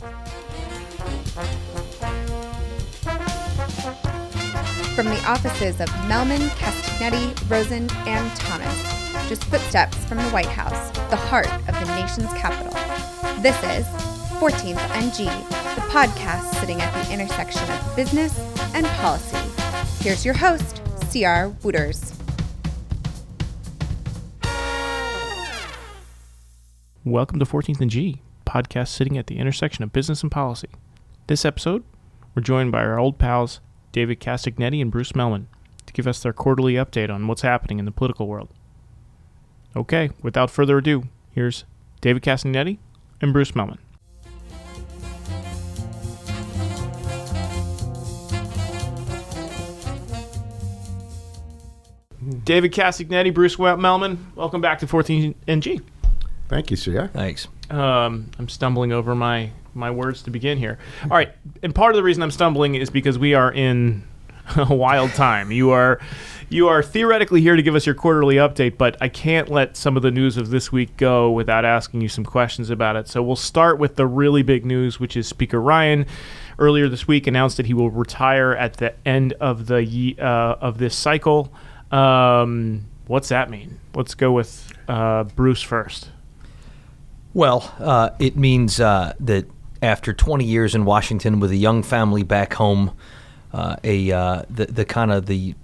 From the offices of Mehlman, Castagnetti, Rosen, and Thomas, just footsteps from the White House, the heart of the nation's capital. This is 14th and G, the podcast sitting at the intersection of business and policy. Here's your host, CR Wooters. Welcome to 14th and G, podcast sitting at the intersection of business and policy. This episode, we're joined by our old pals David Castagnetti and Bruce Mehlman to give us their quarterly update on what's happening in the political world. Okay, without further ado, here's David Castagnetti and Bruce Mehlman. David Castagnetti, Bruce Mehlman, welcome back to 14 and G. Thank you, sir. Thanks. Um, I'm stumbling over my my words to begin here. All right, and part of the reason I'm stumbling is because we are in a wild time. You are you are theoretically here to give us your quarterly update, but I can't let some of the news of this week go without asking you some questions about it. So we'll start with the really big news, which is Speaker Ryan earlier this week announced that he will retire at the end of the ye- uh, of this cycle. Um, what's that mean? Let's go with uh, Bruce first. Well, uh, it means uh, that after 20 years in Washington with a young family back home, uh, a uh, the the kind of the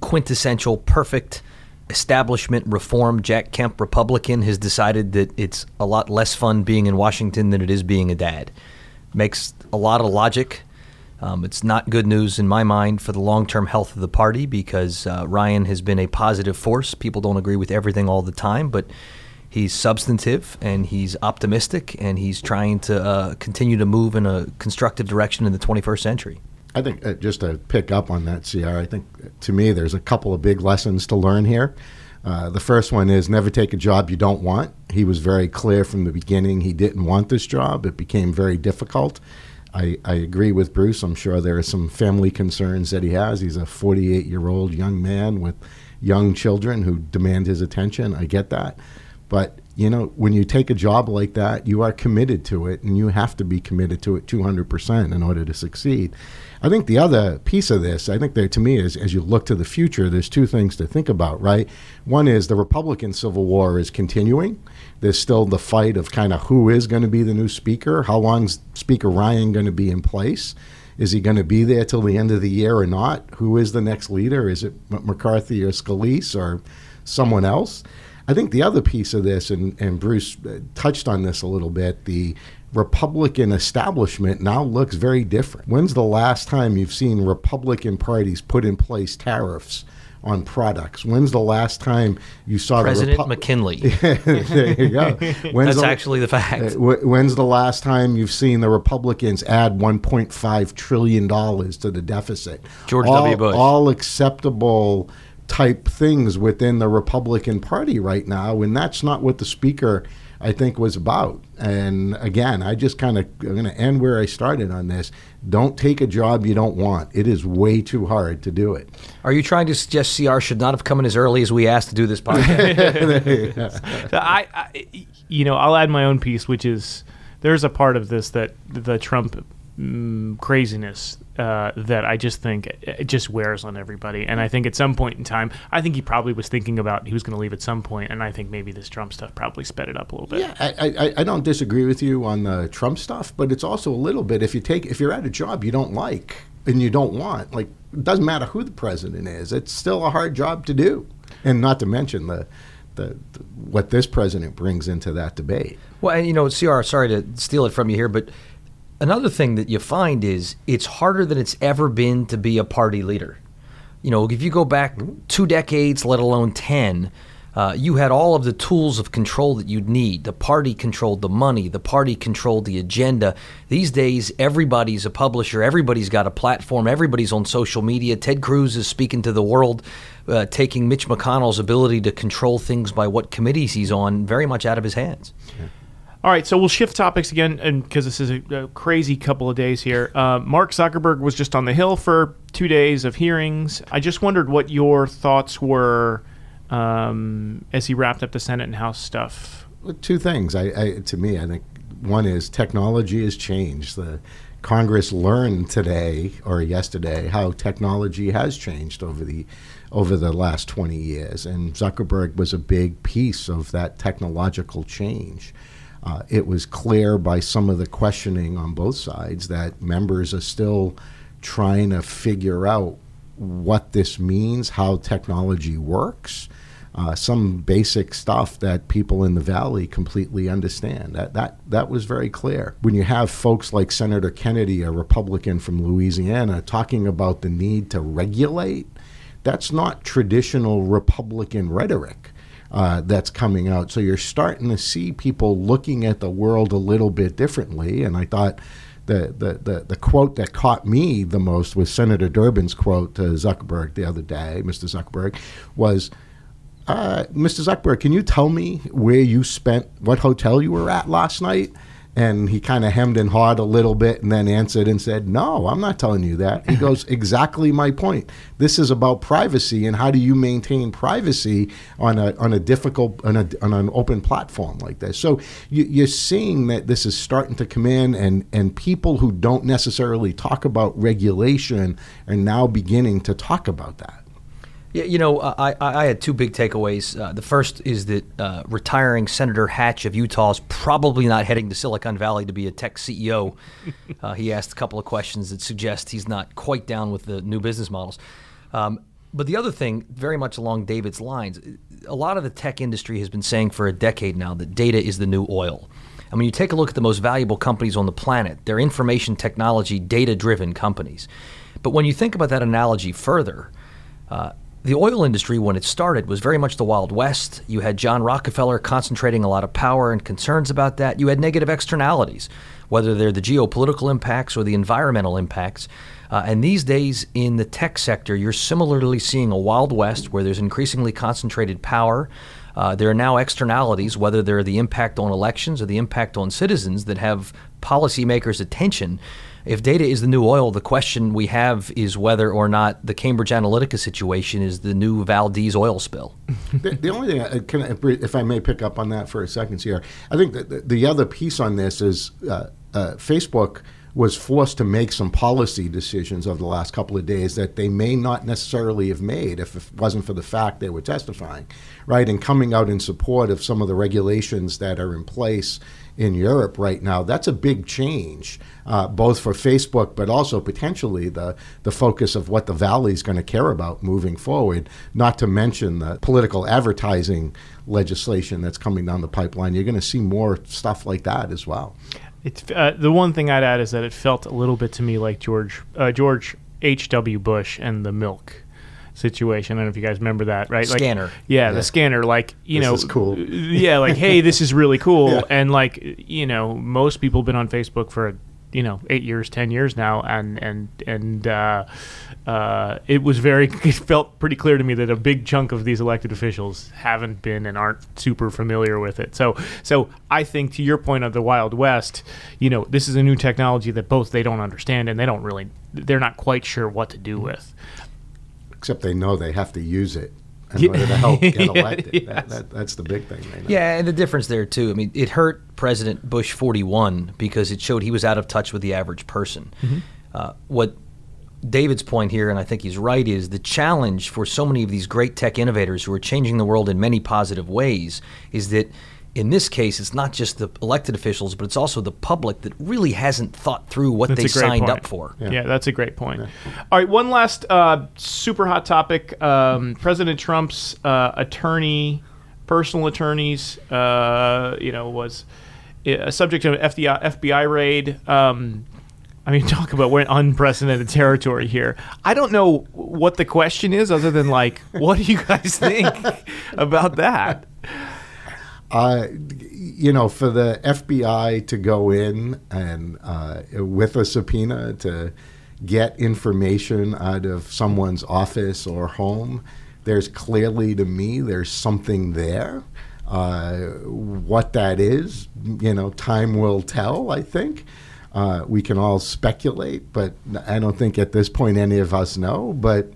quintessential perfect establishment reform Jack Kemp Republican has decided that it's a lot less fun being in Washington than it is being a dad. Makes a lot of logic. Um, it's not good news in my mind for the long term health of the party because uh, Ryan has been a positive force. People don't agree with everything all the time, but he's substantive and he's optimistic and he's trying to uh, continue to move in a constructive direction in the 21st century. I think uh, just to pick up on that, CR, I think uh, to me there's a couple of big lessons to learn here. Uh, the first one is never take a job you don't want. He was very clear from the beginning he didn't want this job. It became very difficult. I, I agree with Bruce. I'm sure there are some family concerns that he has. He's a 48 year old young man with young children who demand his attention. I get that. But you know, when you take a job like that, you are committed to it, and you have to be committed to it 200% in order to succeed. I think the other piece of this, I think there to me is as you look to the future, there's two things to think about, right? One is the Republican Civil War is continuing. There's still the fight of kind of who is going to be the new speaker. How long's Speaker Ryan going to be in place? Is he going to be there till the end of the year or not? Who is the next leader? Is it McCarthy or Scalise or someone else? I think the other piece of this, and, and Bruce uh, touched on this a little bit, the Republican establishment now looks very different. When's the last time you've seen Republican parties put in place tariffs? on products. When's the last time you saw President Repu- McKinley? there you go. When's That's the, actually the fact. uh, when's the last time you've seen the Republicans add 1.5 trillion dollars to the deficit? George all, W. Bush. All acceptable type things within the Republican Party right now, and that's not what the speaker. I think was about. And again, I just kind of I'm going to end where I started on this. Don't take a job you don't want. It is way too hard to do it. Are you trying to suggest CR should not have come in as early as we asked to do this podcast? So I, I, you know, I'll add my own piece, which is there's a part of this that the Trump mm, craziness uh, that I just think it just wears on everybody. And I think at some point in time, I think he probably was thinking about he was going to leave at some point, and I think maybe this Trump stuff probably sped it up a little bit. Yeah, I, I, I don't disagree with you on the Trump stuff, but it's also a little bit if you take if you're at a job you don't like and you don't want, like it doesn't matter who the president is, it's still a hard job to do, and not to mention the. The, the, what this president brings into that debate. well, and you know, CR, sorry to steal it from you here, but another thing that you find is it's harder than it's ever been to be a party leader. You know, if you go back two decades, let alone 10, uh, you had all of the tools of control that you'd need. The party controlled the money, the party controlled the agenda. These days, everybody's a publisher, everybody's got a platform, everybody's on social media. Ted Cruz is speaking to the world, uh, taking Mitch McConnell's ability to control things by what committees he's on very much out of his hands. All right, so we'll shift topics again, and because this is a, a crazy couple of days here. Uh, Mark Zuckerberg was just on the Hill for two days of hearings. I just wondered what your thoughts were um, as he wrapped up the Senate and House stuff. Two things. I, I to me, I think one is technology has changed. The Congress learned today or yesterday how technology has changed over the over the last 20 years, and Zuckerberg was a big piece of that technological change. Uh, it was clear by some of the questioning on both sides that members are still trying to figure out what this means, how technology works, uh, some basic stuff that people in the valley completely understand. That that that was very clear. When you have folks like Senator Kennedy, a Republican from Louisiana, talking about the need to regulate, that's not traditional Republican rhetoric. Uh, that's coming out. So you're starting to see people looking at the world a little bit differently. And I thought the, the, the, the quote that caught me the most was Senator Durbin's quote to Zuckerberg the other day, Mr. Zuckerberg, was uh, Mr. Zuckerberg, can you tell me where you spent, what hotel you were at last night? And he kind of hemmed and hawed a little bit and then answered and said, No, I'm not telling you that. He goes, Exactly my point. This is about privacy and how do you maintain privacy on a, on a difficult, on, a, on an open platform like this. So you, you're seeing that this is starting to come in, and, and people who don't necessarily talk about regulation are now beginning to talk about that. Yeah, you know, I, I had two big takeaways. Uh, the first is that uh, retiring Senator Hatch of Utah is probably not heading to Silicon Valley to be a tech CEO. uh, he asked a couple of questions that suggest he's not quite down with the new business models. Um, but the other thing, very much along David's lines, a lot of the tech industry has been saying for a decade now that data is the new oil. And when you take a look at the most valuable companies on the planet, they're information technology, data driven companies. But when you think about that analogy further, uh, the oil industry, when it started, was very much the Wild West. You had John Rockefeller concentrating a lot of power and concerns about that. You had negative externalities, whether they're the geopolitical impacts or the environmental impacts. Uh, and these days, in the tech sector, you're similarly seeing a Wild West where there's increasingly concentrated power. Uh, there are now externalities, whether they're the impact on elections or the impact on citizens, that have policymakers' attention if data is the new oil, the question we have is whether or not the Cambridge Analytica situation is the new Valdez oil spill. the, the, only thing, I, can, if I may pick up on that for a second here, I think the, the other piece on this is uh, uh, Facebook was forced to make some policy decisions over the last couple of days that they may not necessarily have made if it wasn't for the fact they were testifying, right? And coming out in support of some of the regulations that are in place in Europe right now. That's a big change, uh, both for Facebook, but also potentially the, the focus of what the Valley is going to care about moving forward, not to mention the political advertising legislation that's coming down the pipeline. You're going to see more stuff like that as well. It's, uh, the one thing I'd add is that it felt a little bit to me like George uh, George H.W. Bush and the milk situation. I don't know if you guys remember that, right? Scanner. Like, yeah, yeah, the scanner. Like you this know, is cool. Yeah, like hey, this is really cool. Yeah. And like you know, most people have been on Facebook for you know eight years, ten years now, and and and uh, uh, it was very. It felt pretty clear to me that a big chunk of these elected officials haven't been and aren't super familiar with it. So so I think to your point of the Wild West, you know, this is a new technology that both they don't understand and they don't really. They're not quite sure what to do with except they know they have to use it in order to help get elected. yes. that, that, that's the big thing. They know. Yeah, and the difference there too. I mean, it hurt President Bush 41 because it showed he was out of touch with the average person. Mm-hmm. Uh, what David's point here, and I think he's right, is the challenge for so many of these great tech innovators who are changing the world in many positive ways is that in this case, it's not just the elected officials, but it's also the public that really hasn't thought through what That's they a signed point. up for. Yeah. that's a great point. All right, one last uh, super hot topic: um, President Trump's uh, attorney, personal attorneys, uh, you know, was a subject of an FBI, FBI raid. Um, I mean, talk about we're in unprecedented territory here. I don't know what the question is, other than like, what do you guys think about that? You know, for the FBI to go in and uh, with a subpoena to get information out of someone's office or home, there's clearly to me there's something there. Uh, what that is, you know, time will tell. I think uh, we can all speculate, but I don't think at this point any of us know. But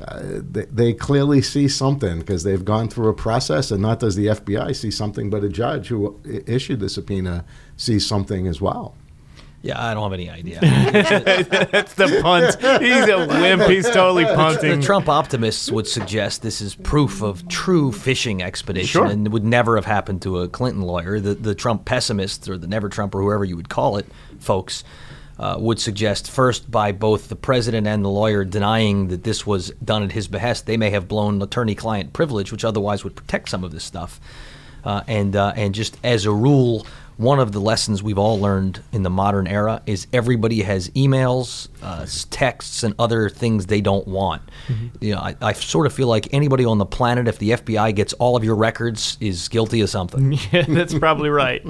uh, they, they, clearly see something because they've gone through a process, and not does the FBI see something, but a judge who issued the subpoena sees something as well. Yeah, I don't have any idea. That's the punt. He's a wimp. He's totally punting. The Trump optimists would suggest this is proof of true fishing expedition Sure. and would never have happened to a Clinton lawyer. The, the Trump pessimists, or the never Trump, or whoever you would call it, folks, uh, would suggest first by both the president and the lawyer denying that this was done at his behest, they may have blown attorney client privilege, which otherwise would protect some of this stuff. Uh, and, uh, and just as a rule, one of the lessons we've all learned in the modern era is everybody has emails, uh, texts, and other things they don't want. You know, I, I sort of feel like anybody on the planet, if the FBI gets all of your records, is guilty of something. Yeah, that's probably right.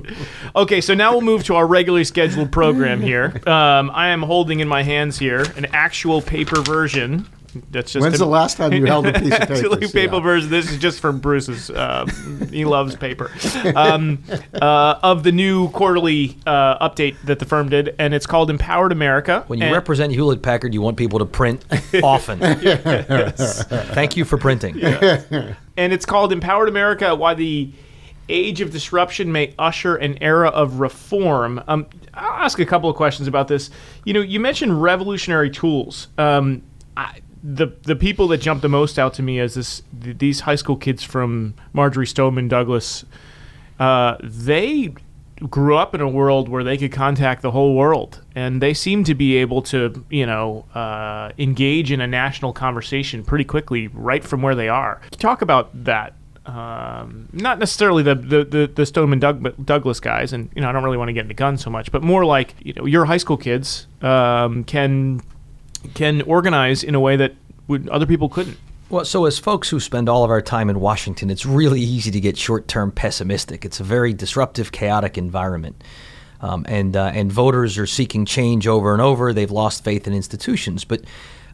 Okay, so now we'll move to our regularly scheduled program here. Um, I am holding in my hands here an actual paper version. That's just When's a- the last time you held a piece of paper? Actually, paper Yeah. version. This is just from Bruce's. Um, he loves paper. Um, uh, of the new quarterly uh, update that the firm did, and it's called Empowered America. When you And- represent Hewlett Packard, you want people to print often. Thank you for printing. and it's called Empowered America: Why the Age of Disruption May Usher an Era of Reform. Um, I'll ask a couple of questions about this. You know, you mentioned revolutionary tools. Um, I, the the people that jump the most out to me as this these high school kids from Marjory Stoneman Douglas. Uh, they grew up in a world where they could contact the whole world, and they seem to be able to, you know, uh, engage in a national conversation pretty quickly, right from where they are. Talk about that. Um, not necessarily the the, the, the Stoneman Doug, Douglas guys, and you know, I don't really want to get into guns so much, but more like you know, your high school kids um, can can organize in a way that would, other people couldn't. Well, so as folks who spend all of our time in Washington, it's really easy to get short-term pessimistic. It's a very disruptive, chaotic environment, um, and uh, and voters are seeking change over and over. They've lost faith in institutions, but.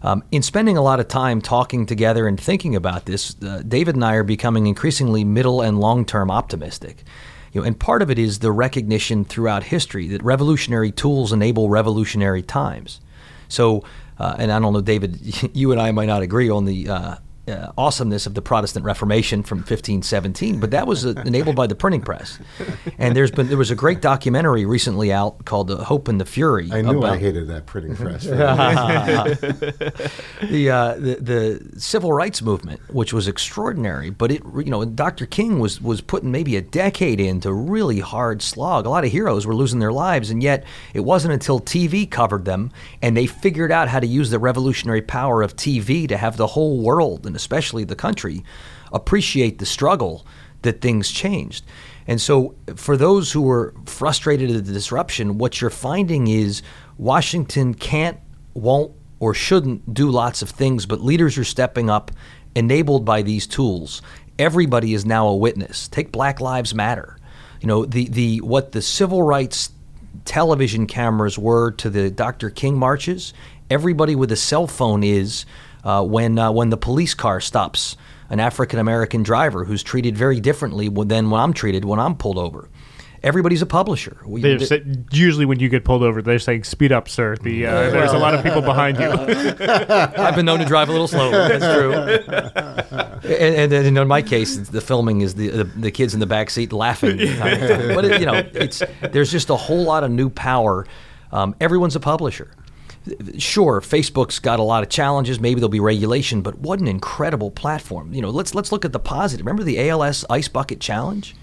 Um, in spending a lot of time talking together and thinking about this, uh, David and I are becoming increasingly middle and long-term optimistic. You know, and part of it is the recognition throughout history that revolutionary tools enable revolutionary times. So, Uh, and I don't know, David, you and I might not agree on the uh, uh, uh, awesomeness of the Protestant Reformation from 1517, but that was uh, enabled by the printing press. And there's been there was a great documentary recently out called "The Hope and the Fury." I knew I hated that printing press. the, uh, the the civil rights movement, which was extraordinary, but it you know Dr. King was was putting maybe a decade into really hard slog. A lot of heroes were losing their lives, and yet it wasn't until TV covered them and they figured out how to use the revolutionary power of TV to have the whole world and especially the country appreciate the struggle that things changed. And so, for those who were frustrated at the disruption, what you're finding is Washington can't, won't, or shouldn't do lots of things, but leaders are stepping up, enabled by these tools. Everybody is now a witness. Take Black Lives Matter. You know, the, the what the civil rights television cameras were to the Dr. King marches, everybody with a cell phone is uh, when uh, when the police car stops an African American driver who's treated very differently than when I'm treated when I'm pulled over. Everybody's a publisher. We- They're sa- usually when you get pulled over, they're saying, "Speed up, sir." The uh, there's a lot of people behind you. I've been known to drive a little slower. That's true. and, and, and in my case, the filming is the, the the kids in the back seat laughing. the entire. But it, you know, it's there's just a whole lot of new power. Um, everyone's a publisher. Sure, Facebook's got a lot of challenges. Maybe there'll be regulation, but what an incredible platform! You know, let's let's look at the positive. Remember the ALS Ice Bucket Challenge?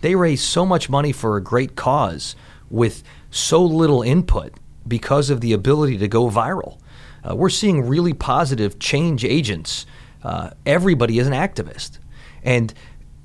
They raised so much money for a great cause with so little input because of the ability to go viral. Uh, we're seeing really positive change agents. Uh, everybody is an activist. And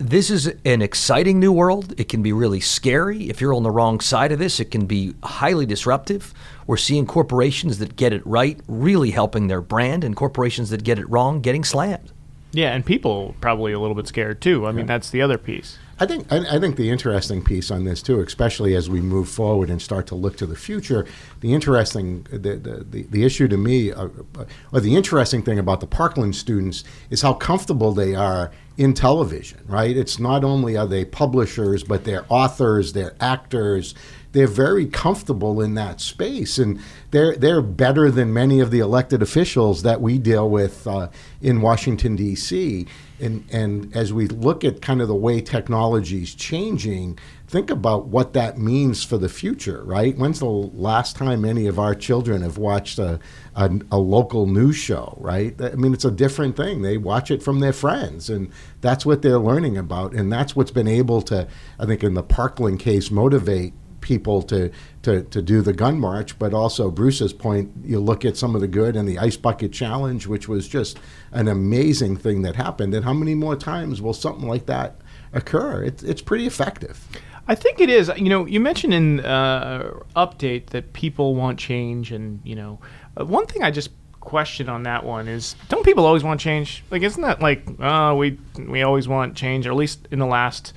this is an exciting new world. It can be really scary. If you're on the wrong side of this, it can be highly disruptive. We're seeing corporations that get it right really helping their brand, and corporations that get it wrong getting slammed. yeah, and people probably a little bit scared too. I mean, that's the other piece. I think I, I think the interesting piece on this too, especially as we move forward and start to look to the future, the interesting the the, the, issue to me, uh, uh, or the interesting thing about the Parkland students is how comfortable they are in television. Right? It's not only are they publishers, but they're authors, they're actors. They're very comfortable in that space, and they're they're better than many of the elected officials that we deal with uh, in Washington D.C. And and as we look at kind of the way technology is changing, think about what that means for the future, right? When's the last time any of our children have watched a, a, a, local news show, right? I mean, it's a different thing. They watch it from their friends, and that's what they're learning about. And that's what's been able to, I think, in the Parkland case, motivate people to, to, to do the gun march. But also, Bruce's point, you look at some of the good and the Ice Bucket Challenge, which was just an amazing thing that happened. And how many more times will something like that occur? It's, it's pretty effective. I think it is. You know, you mentioned in uh, update that people want change, and you know, uh, one thing I just question on that one is: don't people always want change? Like, isn't that like, oh, we we always want change, or at least in the last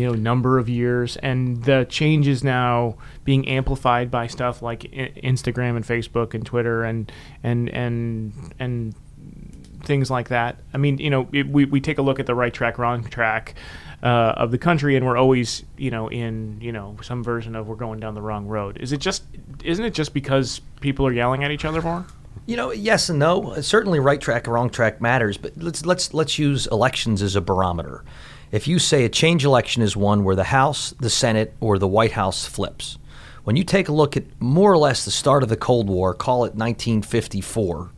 you know number of years, and the change is now being amplified by stuff like Instagram and Facebook and Twitter and and and and things like that. I mean, you know, it, we we take a look at the right track, wrong track uh, of the country, and we're always, you know, in you know some version of we're going down the wrong road. Is it just? Isn't it just because people are yelling at each other more? You know, yes and no. Certainly, right track, wrong track matters, but let's let's let's use elections as a barometer. If you say a change election is one where the House, the Senate, or the White House flips, when you take a look at more or less the start of the Cold War, call it 1954,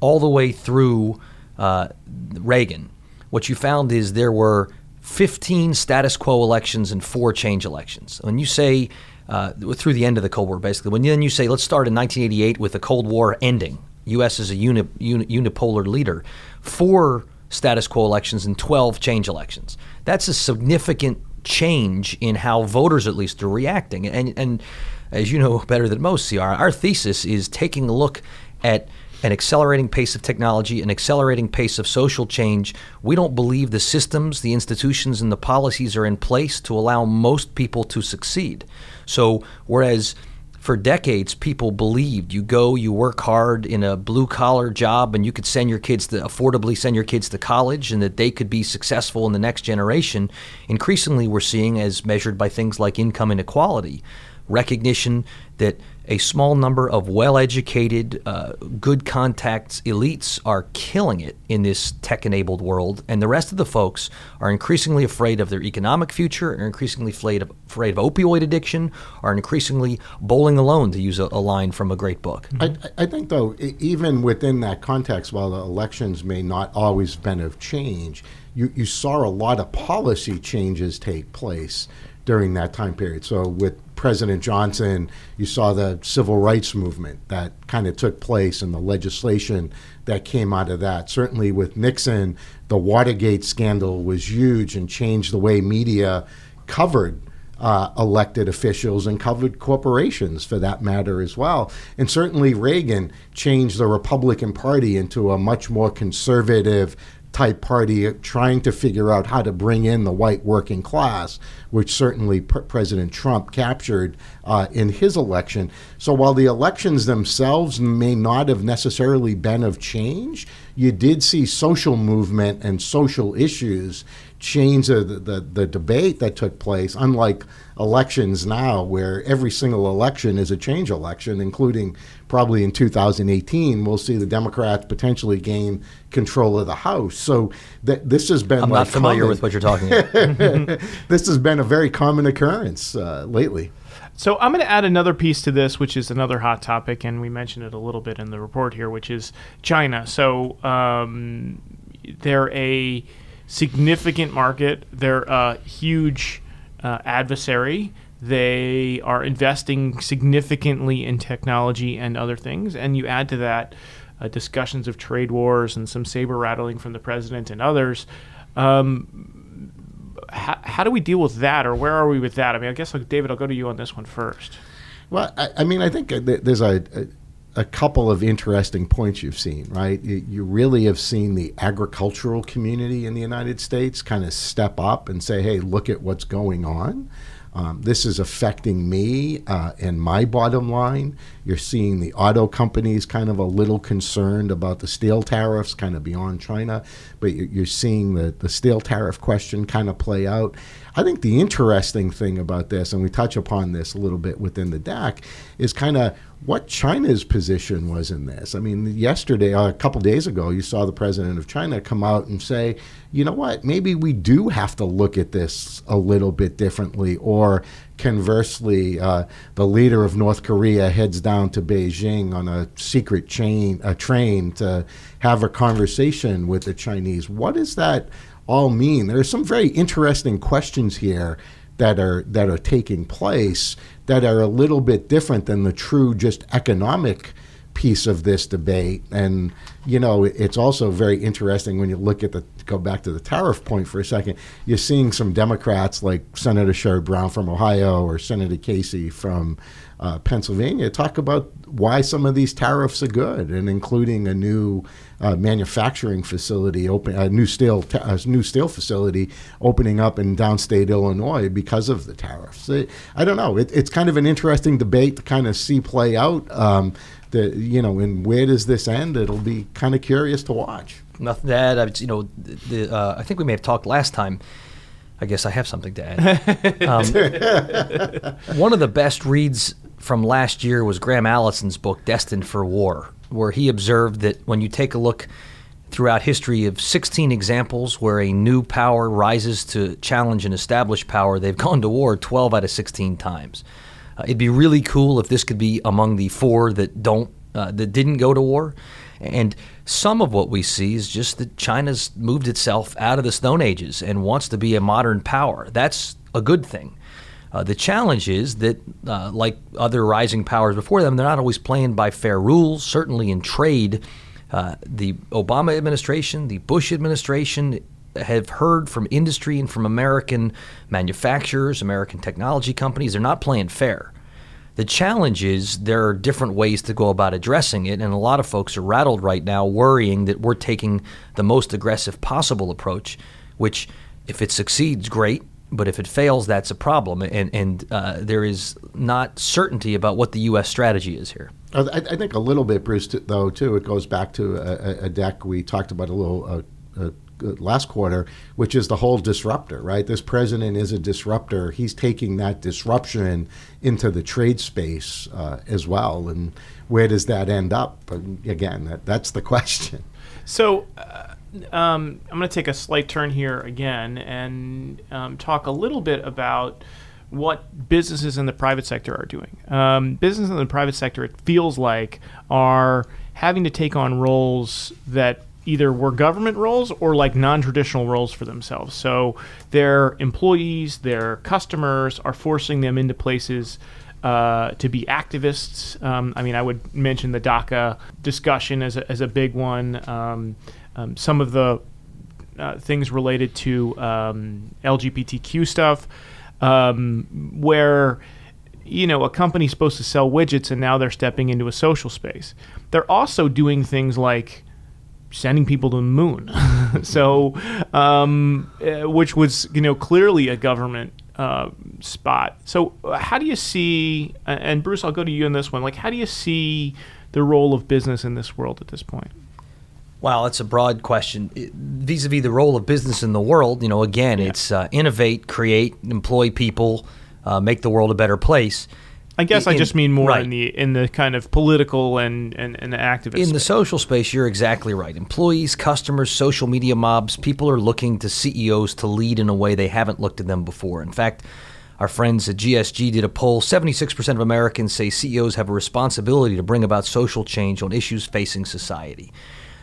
all the way through uh, Reagan, what you found is there were 15 status quo elections and four change elections. When you say uh, through the end of the Cold War, basically, when then you say let's start in 1988 with the Cold War ending, U.S. is a uni, uni, unipolar leader, four status quo elections and 12 change elections. That's a significant change in how voters at least are reacting. And and as you know better than most, CR, our thesis is taking a look at an accelerating pace of technology, an accelerating pace of social change. We don't believe the systems, the institutions, and the policies are in place to allow most people to succeed. So, whereas for decades people believed you go you work hard in a blue collar job and you could send your kids to affordably send your kids to college and that they could be successful in the next generation increasingly we're seeing as measured by things like income inequality recognition that a small number of well educated, uh, good contacts elites are killing it in this tech enabled world, and the rest of the folks are increasingly afraid of their economic future, are increasingly afraid of, afraid of opioid addiction, are increasingly bowling alone, to use a, a line from a great book. I, I, think, though, even within that context, while the elections may not always have been of change, you, you saw a lot of policy changes take place during that time period. So with President Johnson, you saw the civil rights movement that kind of took place and the legislation that came out of that. Certainly with Nixon, the Watergate scandal was huge and changed the way media covered uh, elected officials and covered corporations for that matter as well. And certainly Reagan changed the Republican Party into a much more conservative, type party trying to figure out how to bring in the white working class, which certainly P- President Trump captured uh, in his election. So while the elections themselves may not have necessarily been of change, you did see social movement and social issues change the, the, the debate that took place, unlike elections now, where every single election is a change election, including probably in 2018, we'll see the Democrats potentially gain control of the House. So th- this has been. I'm like not familiar common. with what you're talking about. this has been a very common occurrence uh, lately. So I'm going to add another piece to this, which is another hot topic, and we mentioned it a little bit in the report here, which is China. So um, they're a significant market. They're a huge uh, adversary. They are investing significantly in technology and other things. And you add to that uh, discussions of trade wars and some saber rattling from the president and others. Um, how, how, do we deal with that, or where are we with that? I mean, I guess, David, I'll go to you on this one first. Well, I, I mean, I think uh, there's a, a a couple of interesting points you've seen, right? You really have seen the agricultural community in the United States kind of step up and say, hey, look at what's going on. Um, this is affecting me uh, and my bottom line. You're seeing the auto companies kind of a little concerned about the steel tariffs, kind of beyond China, but you're seeing the, the steel tariff question kind of play out. I think the interesting thing about this, and we touch upon this a little bit within the deck, is kind of what China's position was in this. I mean, yesterday, uh, a couple days ago, you saw the president of China come out and say, you know what, maybe we do have to look at this a little bit differently. Or conversely, uh, the leader of North Korea heads down to Beijing on a secret chain, a train to have a conversation with the Chinese. What does that all mean? There are some very interesting questions here that are that are taking place that are a little bit different than the true just economic piece of this debate. And you know, it's also very interesting when you look at the go back to the tariff point for a second. You're seeing some Democrats like Senator Sherrod Brown from Ohio or Senator Casey from uh, Pennsylvania talk about why some of these tariffs are good, and including a new uh, manufacturing facility open, a new steel, ta- a new steel facility opening up in downstate Illinois because of the tariffs. I don't know. It, it's kind of an interesting debate to kind of see play out. Um, the you know, and where does this end? It'll be kind of curious to watch. Nothing to add. I, you know, the, uh, I think we may have talked last time. I guess I have something to add. um, one of the best reads from last year was Graham Allison's book, Destined for War, where he observed that when you take a look throughout history of 16 examples where a new power rises to challenge an established power, they've gone to war 12 out of 16 times. Uh, it'd be really cool if this could be among the four that don't uh, that didn't go to war. And some of what we see is just that China's moved itself out of the Stone Ages and wants to be a modern power. That's a good thing. Uh, the challenge is that, uh, like other rising powers before them, they're not always playing by fair rules. Certainly in trade, uh, the Obama administration, the Bush administration have heard from industry and from American manufacturers, American technology companies, they're not playing fair. The challenge is there are different ways to go about addressing it, and a lot of folks are rattled right now, worrying that we're taking the most aggressive possible approach, which, if it succeeds, great but if it fails, that's a problem, and and uh, there is not certainty about what the U.S. strategy is here. I, I think a little bit, Bruce, though, too. It goes back to a, a deck we talked about a little uh, uh, last quarter, which is the whole disruptor, right? This president is a disruptor. He's taking that disruption into the trade space uh, as well, and where does that end up? And again, that, that's the question. So uh, um, I'm going to take a slight turn here again and um, talk a little bit about what businesses in the private sector are doing. Um, businesses in the private sector, it feels like, are having to take on roles that either were government roles or like non-traditional roles for themselves. So their employees, their customers are forcing them into places uh, to be activists. Um, I mean, I would mention the DACA discussion as a, as a big one. Um, um, some of the uh, things related to um, LGBTQ stuff, um, where you know a company's supposed to sell widgets and now they're stepping into a social space. They're also doing things like sending people to the moon, so um, uh, which was you know clearly a government uh, spot. So uh, how do you see? And Bruce, I'll go to you on this one. Like, how do you see the role of business in this world at this point? Wow, that's a broad question. Vis a vis the role of business in the world, you know, again, yeah. it's uh, innovate, create, employ people, uh, make the world a better place. I guess in, I just mean more right. in the in the kind of political and and, and activist. In space. the social space, you're exactly right. Employees, customers, social media mobs, people are looking to CEOs to lead in a way they haven't looked at them before. In fact, our friends at GSG did a poll. 76% of Americans say CEOs have a responsibility to bring about social change on issues facing society.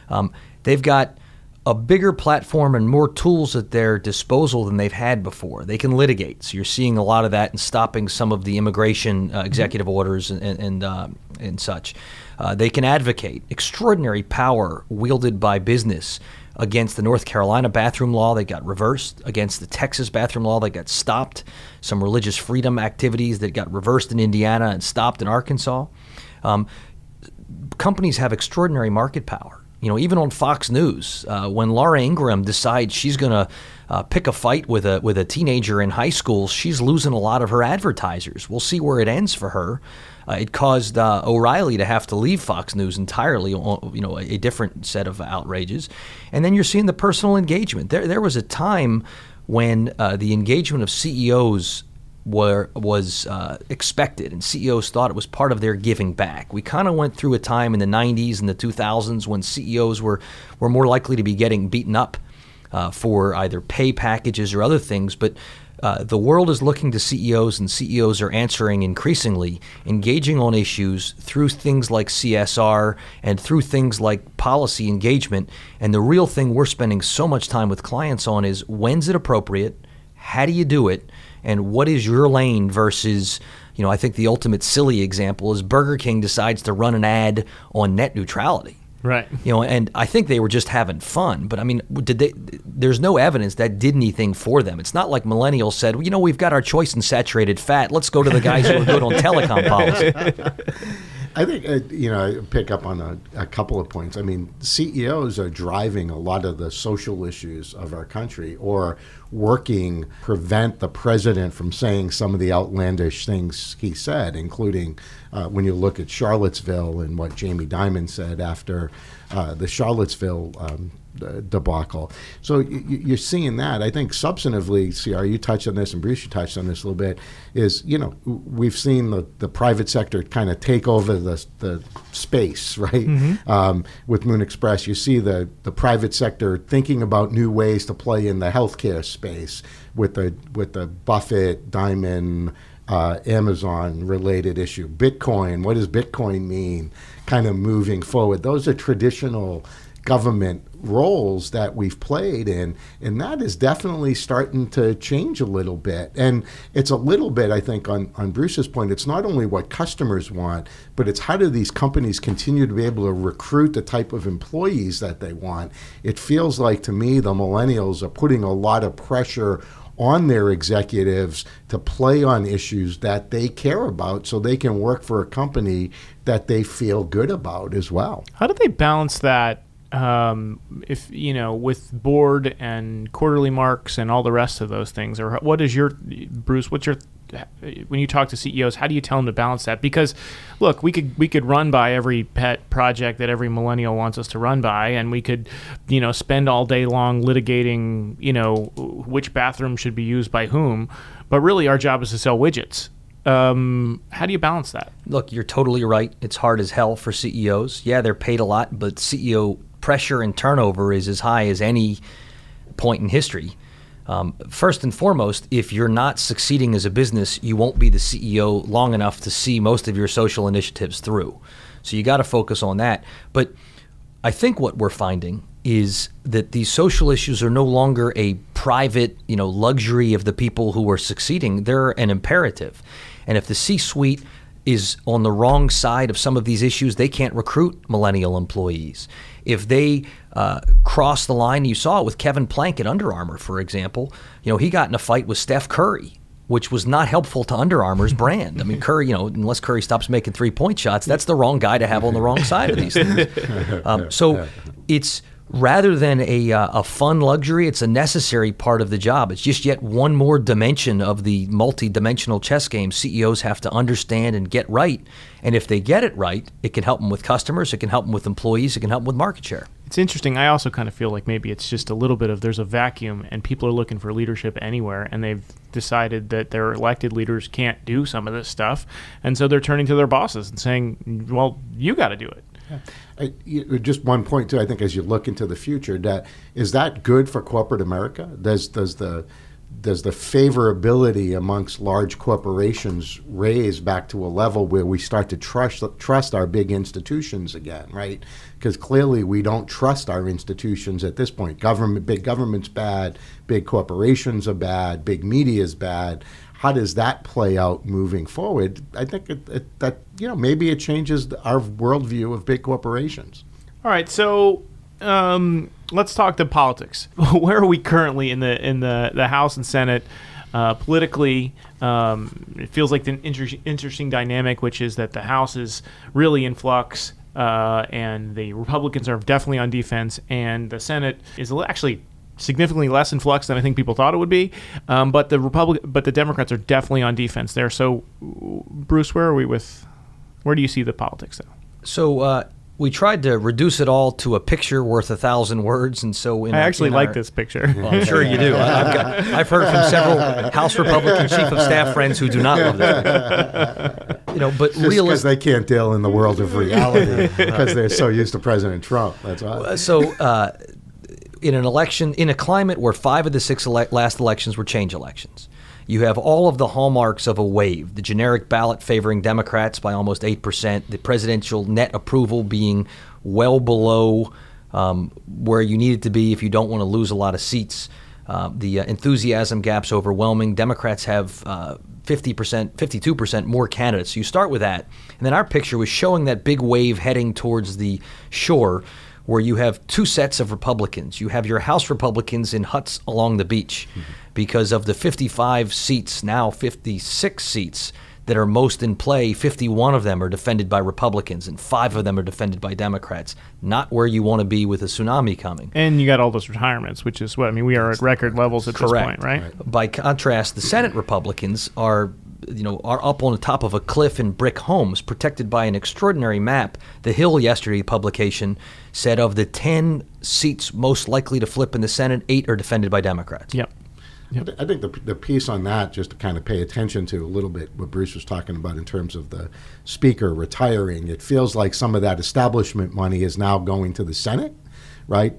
Um, they've got a bigger platform and more tools at their disposal than they've had before. They can litigate. So you're seeing a lot of that and stopping some of the immigration uh, executive orders and and, uh, and such. Uh, they can advocate. Extraordinary power wielded by business against the North Carolina bathroom law that got reversed, against the Texas bathroom law that got stopped, some religious freedom activities that got reversed in Indiana and stopped in Arkansas. Um, companies have extraordinary market power you know, even on Fox News, uh, when Laura Ingraham decides she's going to uh, pick a fight with a with a teenager in high school, she's losing a lot of her advertisers. We'll see where it ends for her. Uh, it caused uh, O'Reilly to have to leave Fox News entirely. You know, a, a different set of outrages. And then you're seeing the personal engagement. There, there was a time when uh, the engagement of CEOs were was uh, expected, and CEOs thought it was part of their giving back. We kind of went through a time in the '90s and the 2000s when CEOs were were more likely to be getting beaten up uh, for either pay packages or other things, but uh, the world is looking to CEOs, and CEOs are answering increasingly, engaging on issues through things like CSR and through things like policy engagement. And the real thing we're spending so much time with clients on is when's it appropriate? How do you do it? And what is your lane versus, you know, I think the ultimate silly example is Burger King decides to run an ad on net neutrality. Right. You know, and I think they were just having fun. But I mean, did they? There's no evidence that did anything for them. It's not like millennials said, well, you know, we've got our choice in saturated fat. Let's go to the guys who are good on telecom policy. I think uh, you know pick up on a, a, couple of points. I mean, CEOs are driving a lot of the social issues of our country, or working prevent the president from saying some of the outlandish things he said, including uh, when you look at Charlottesville and what Jamie Dimon said after uh, the Charlottesville um, debacle. So you, are seeing that. I think substantively, CR, you touched on this, and Bruce, you touched on this a little bit. Is you know we've seen the, the private sector kind of take over the the space, right? Mm-hmm. Um, with Moon Express, you see the the private sector thinking about new ways to play in the healthcare space with the with the Buffett, Dimon. Uh, Amazon related issue. Bitcoin, what does Bitcoin mean? Kind of moving forward. Those are traditional government roles that we've played in and that is definitely starting to change a little bit and it's a little bit i think on, on bruce's point it's not only what customers want but it's how do these companies continue to be able to recruit the type of employees that they want it feels like to me the millennials are putting a lot of pressure on their executives to play on issues that they care about so they can work for a company that they feel good about as well. How do they balance that um, if you know with board and quarterly marks and all the rest of those things or what is your bruce what's your when you talk to ceos how do you tell them to balance that because look we could we could run by every pet project that every millennial wants us to run by and we could you know spend all day long litigating you know which bathroom should be used by whom but really our job is to sell widgets um, how do you balance that? Look, you're totally right. It's hard as hell for CEOs. Yeah, they're paid a lot, but CEO pressure and turnover is as high as any point in history. Um, first and foremost, if you're not succeeding as a business, you won't be the CEO long enough to see most of your social initiatives through. So you got to focus on that. But I think what we're finding is that these social issues are no longer a private, you know, luxury of the people who are succeeding. They're an imperative. And if the C-suite is on the wrong side of some of these issues, they can't recruit millennial employees if they uh, cross the line, you saw it with Kevin Plank at Under Armour, for example. You know, he got in a fight with Steph Curry, which was not helpful to Under Armour's brand. I mean, Curry, you know, unless Curry stops making three point shots, that's the wrong guy to have on the wrong side of these things. Um, so it's rather than a, uh, a fun luxury, it's a necessary part of the job. It's just yet one more dimension of the multi dimensional chess game CEOs have to understand and get right. And if they get it right, it can help them with customers, it can help them with employees, it can help them with market share. It's interesting. I also kind of feel like maybe it's just a little bit of there's a vacuum and people are looking for leadership anywhere and they've decided that their elected leaders can't do some of this stuff. And so they're turning to their bosses and saying, well, you got to do it. I, just one point too. I think as you look into the future, that is that good for corporate America? Does does the does the favorability amongst large corporations raise back to a level where we start to trust trust our big institutions again, right? Because clearly we don't trust our institutions at this point. Government, big government's bad, big corporations are bad, big media is bad how does that play out moving forward? I think it, it, that you know maybe it changes our worldview of big corporations. All right, so um, let's talk to politics. Where are we currently in the in the, the House and Senate? Uh, politically, um, it feels like an inter- interesting dynamic, which is that the House is really in flux, uh, and the Republicans are definitely on defense, and the Senate is actually significantly less in flux than I think people thought it would be. Um, but the Republic, but the Democrats are definitely on defense there. So, Bruce, where are we with? Where do you see the politics though? So. Uh, we tried to reduce it all to a picture worth a thousand words, and so in I our- actually in like our- this picture. Well, I'm sure you do. I- I've, got, I've heard from several House Republican chief of staff friends who do not love this. picture. You know, but Just because realistically, they can't deal in the world of reality because they're so used to President Trump. That's why. so uh, in an election, in a climate where five of the six ele- last elections were change elections, you have all of the hallmarks of a wave. The generic ballot favoring Democrats by almost 8%, the presidential net approval being well below um, where you need it to be if you don't want to lose a lot of seats. Uh, the uh, enthusiasm gap's overwhelming. Democrats have uh, 50%, 52% more candidates. So you start with that. And then our picture was showing that big wave heading towards the shore where you have two sets of Republicans. You have your House Republicans in huts along the beach mm-hmm. because of the 55 seats, now 56 seats that are most in play. 51 of them are defended by Republicans and five of them are defended by Democrats. Not where you want to be with a tsunami coming. and you got all those retirements, which is what I mean. We are at record levels at this Correct. point, right? By contrast, the Senate Republicans are, you know, are up on the top of a cliff in brick homes, protected by an extraordinary map. The Hill yesterday publication said of the ten seats most likely to flip in the Senate, eight are defended by Democrats. Yep. I I think the, the piece on that, just to kind of pay attention to a little bit what Bruce was talking about in terms of the speaker retiring, it feels like some of that establishment money is now going to the Senate, right?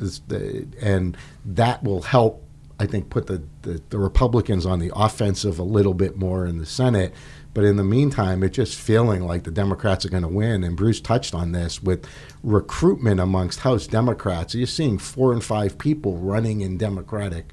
And that will help, I think, put the, the, the Republicans on the offensive a little bit more in the Senate. But in the meantime, it's just feeling like the Democrats are going to win. And Bruce touched on this with recruitment amongst House Democrats. You're seeing four and five people running in Democratic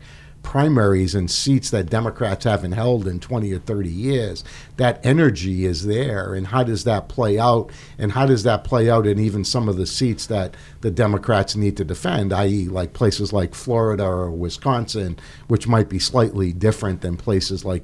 primaries and seats that Democrats haven't held in 20 or 30 years. That energy is there. And how does that play out? And how does that play out in even some of the seats that the Democrats need to defend, i.e., like places like Florida or Wisconsin, which might be slightly different than places like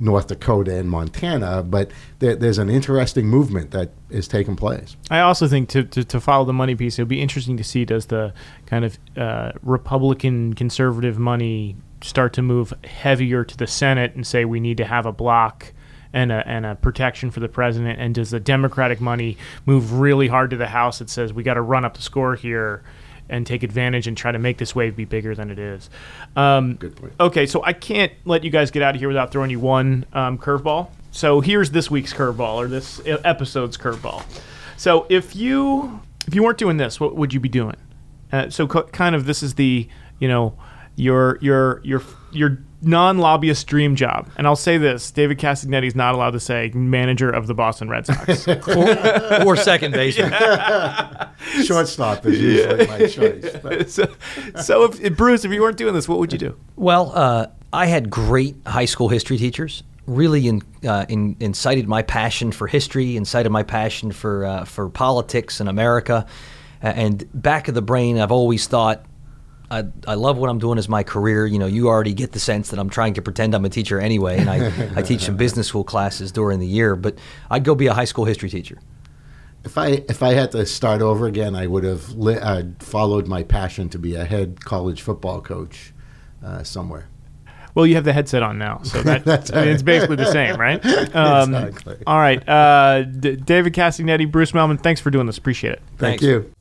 North Dakota and Montana, but there, there's an interesting movement that is taking place. I also think to, to, to follow the money piece, it would be interesting to see does the kind of uh, Republican conservative money start to move heavier to the Senate and say we need to have a block and a, and a protection for the president, and does the Democratic money move really hard to the House that says we got to run up the score here and take advantage and try to make this wave be bigger than it is? Um, Good point. Okay, so I can't let you guys get out of here without throwing you one um, curveball. So here's this week's curveball or this episode's curveball. So if you if you weren't doing this, what would you be doing? Uh, so co- kind of this is the you know your your your your non-lobbyist dream job. And I'll say this: David Castagnetti is not allowed to say manager of the Boston Red Sox. or, or second baseman. Shortstop is usually my choice. But so, so if, if Bruce, if you weren't doing this, what would you do? Well, uh, I had great high school history teachers. Really in, uh, in, incited my passion for history, incited my passion for uh, for politics and America. And back of the brain, I've always thought, I, I love what I'm doing as my career. You know, you already get the sense that I'm trying to pretend I'm a teacher anyway, and I, I teach some business school classes during the year. But I'd go be a high school history teacher. if I if I had to start over again, I would have li- uh, followed my passion to be a head college football coach uh, somewhere. Well, you have the headset on now, so that, That's I mean, it's basically the same, right? Um, Exactly. All right, uh, D- David Castagnetti, Bruce Mehlman, thanks for doing this. Appreciate it. Thank Thanks. you.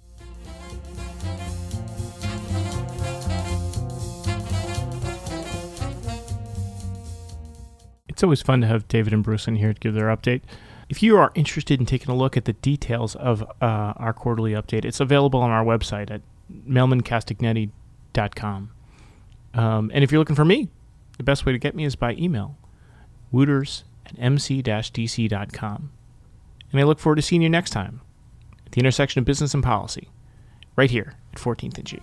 It's always fun to have David and Bruce in here to give their update. If you are interested in taking a look at the details of uh, our quarterly update, it's available on our website at mehlmancastagnetti.com. Um, and if you're looking for me, the best way to get me is by email, wooters at mc-dc.com. And I look forward to seeing you next time at the intersection of business and policy, right here at 14th and G.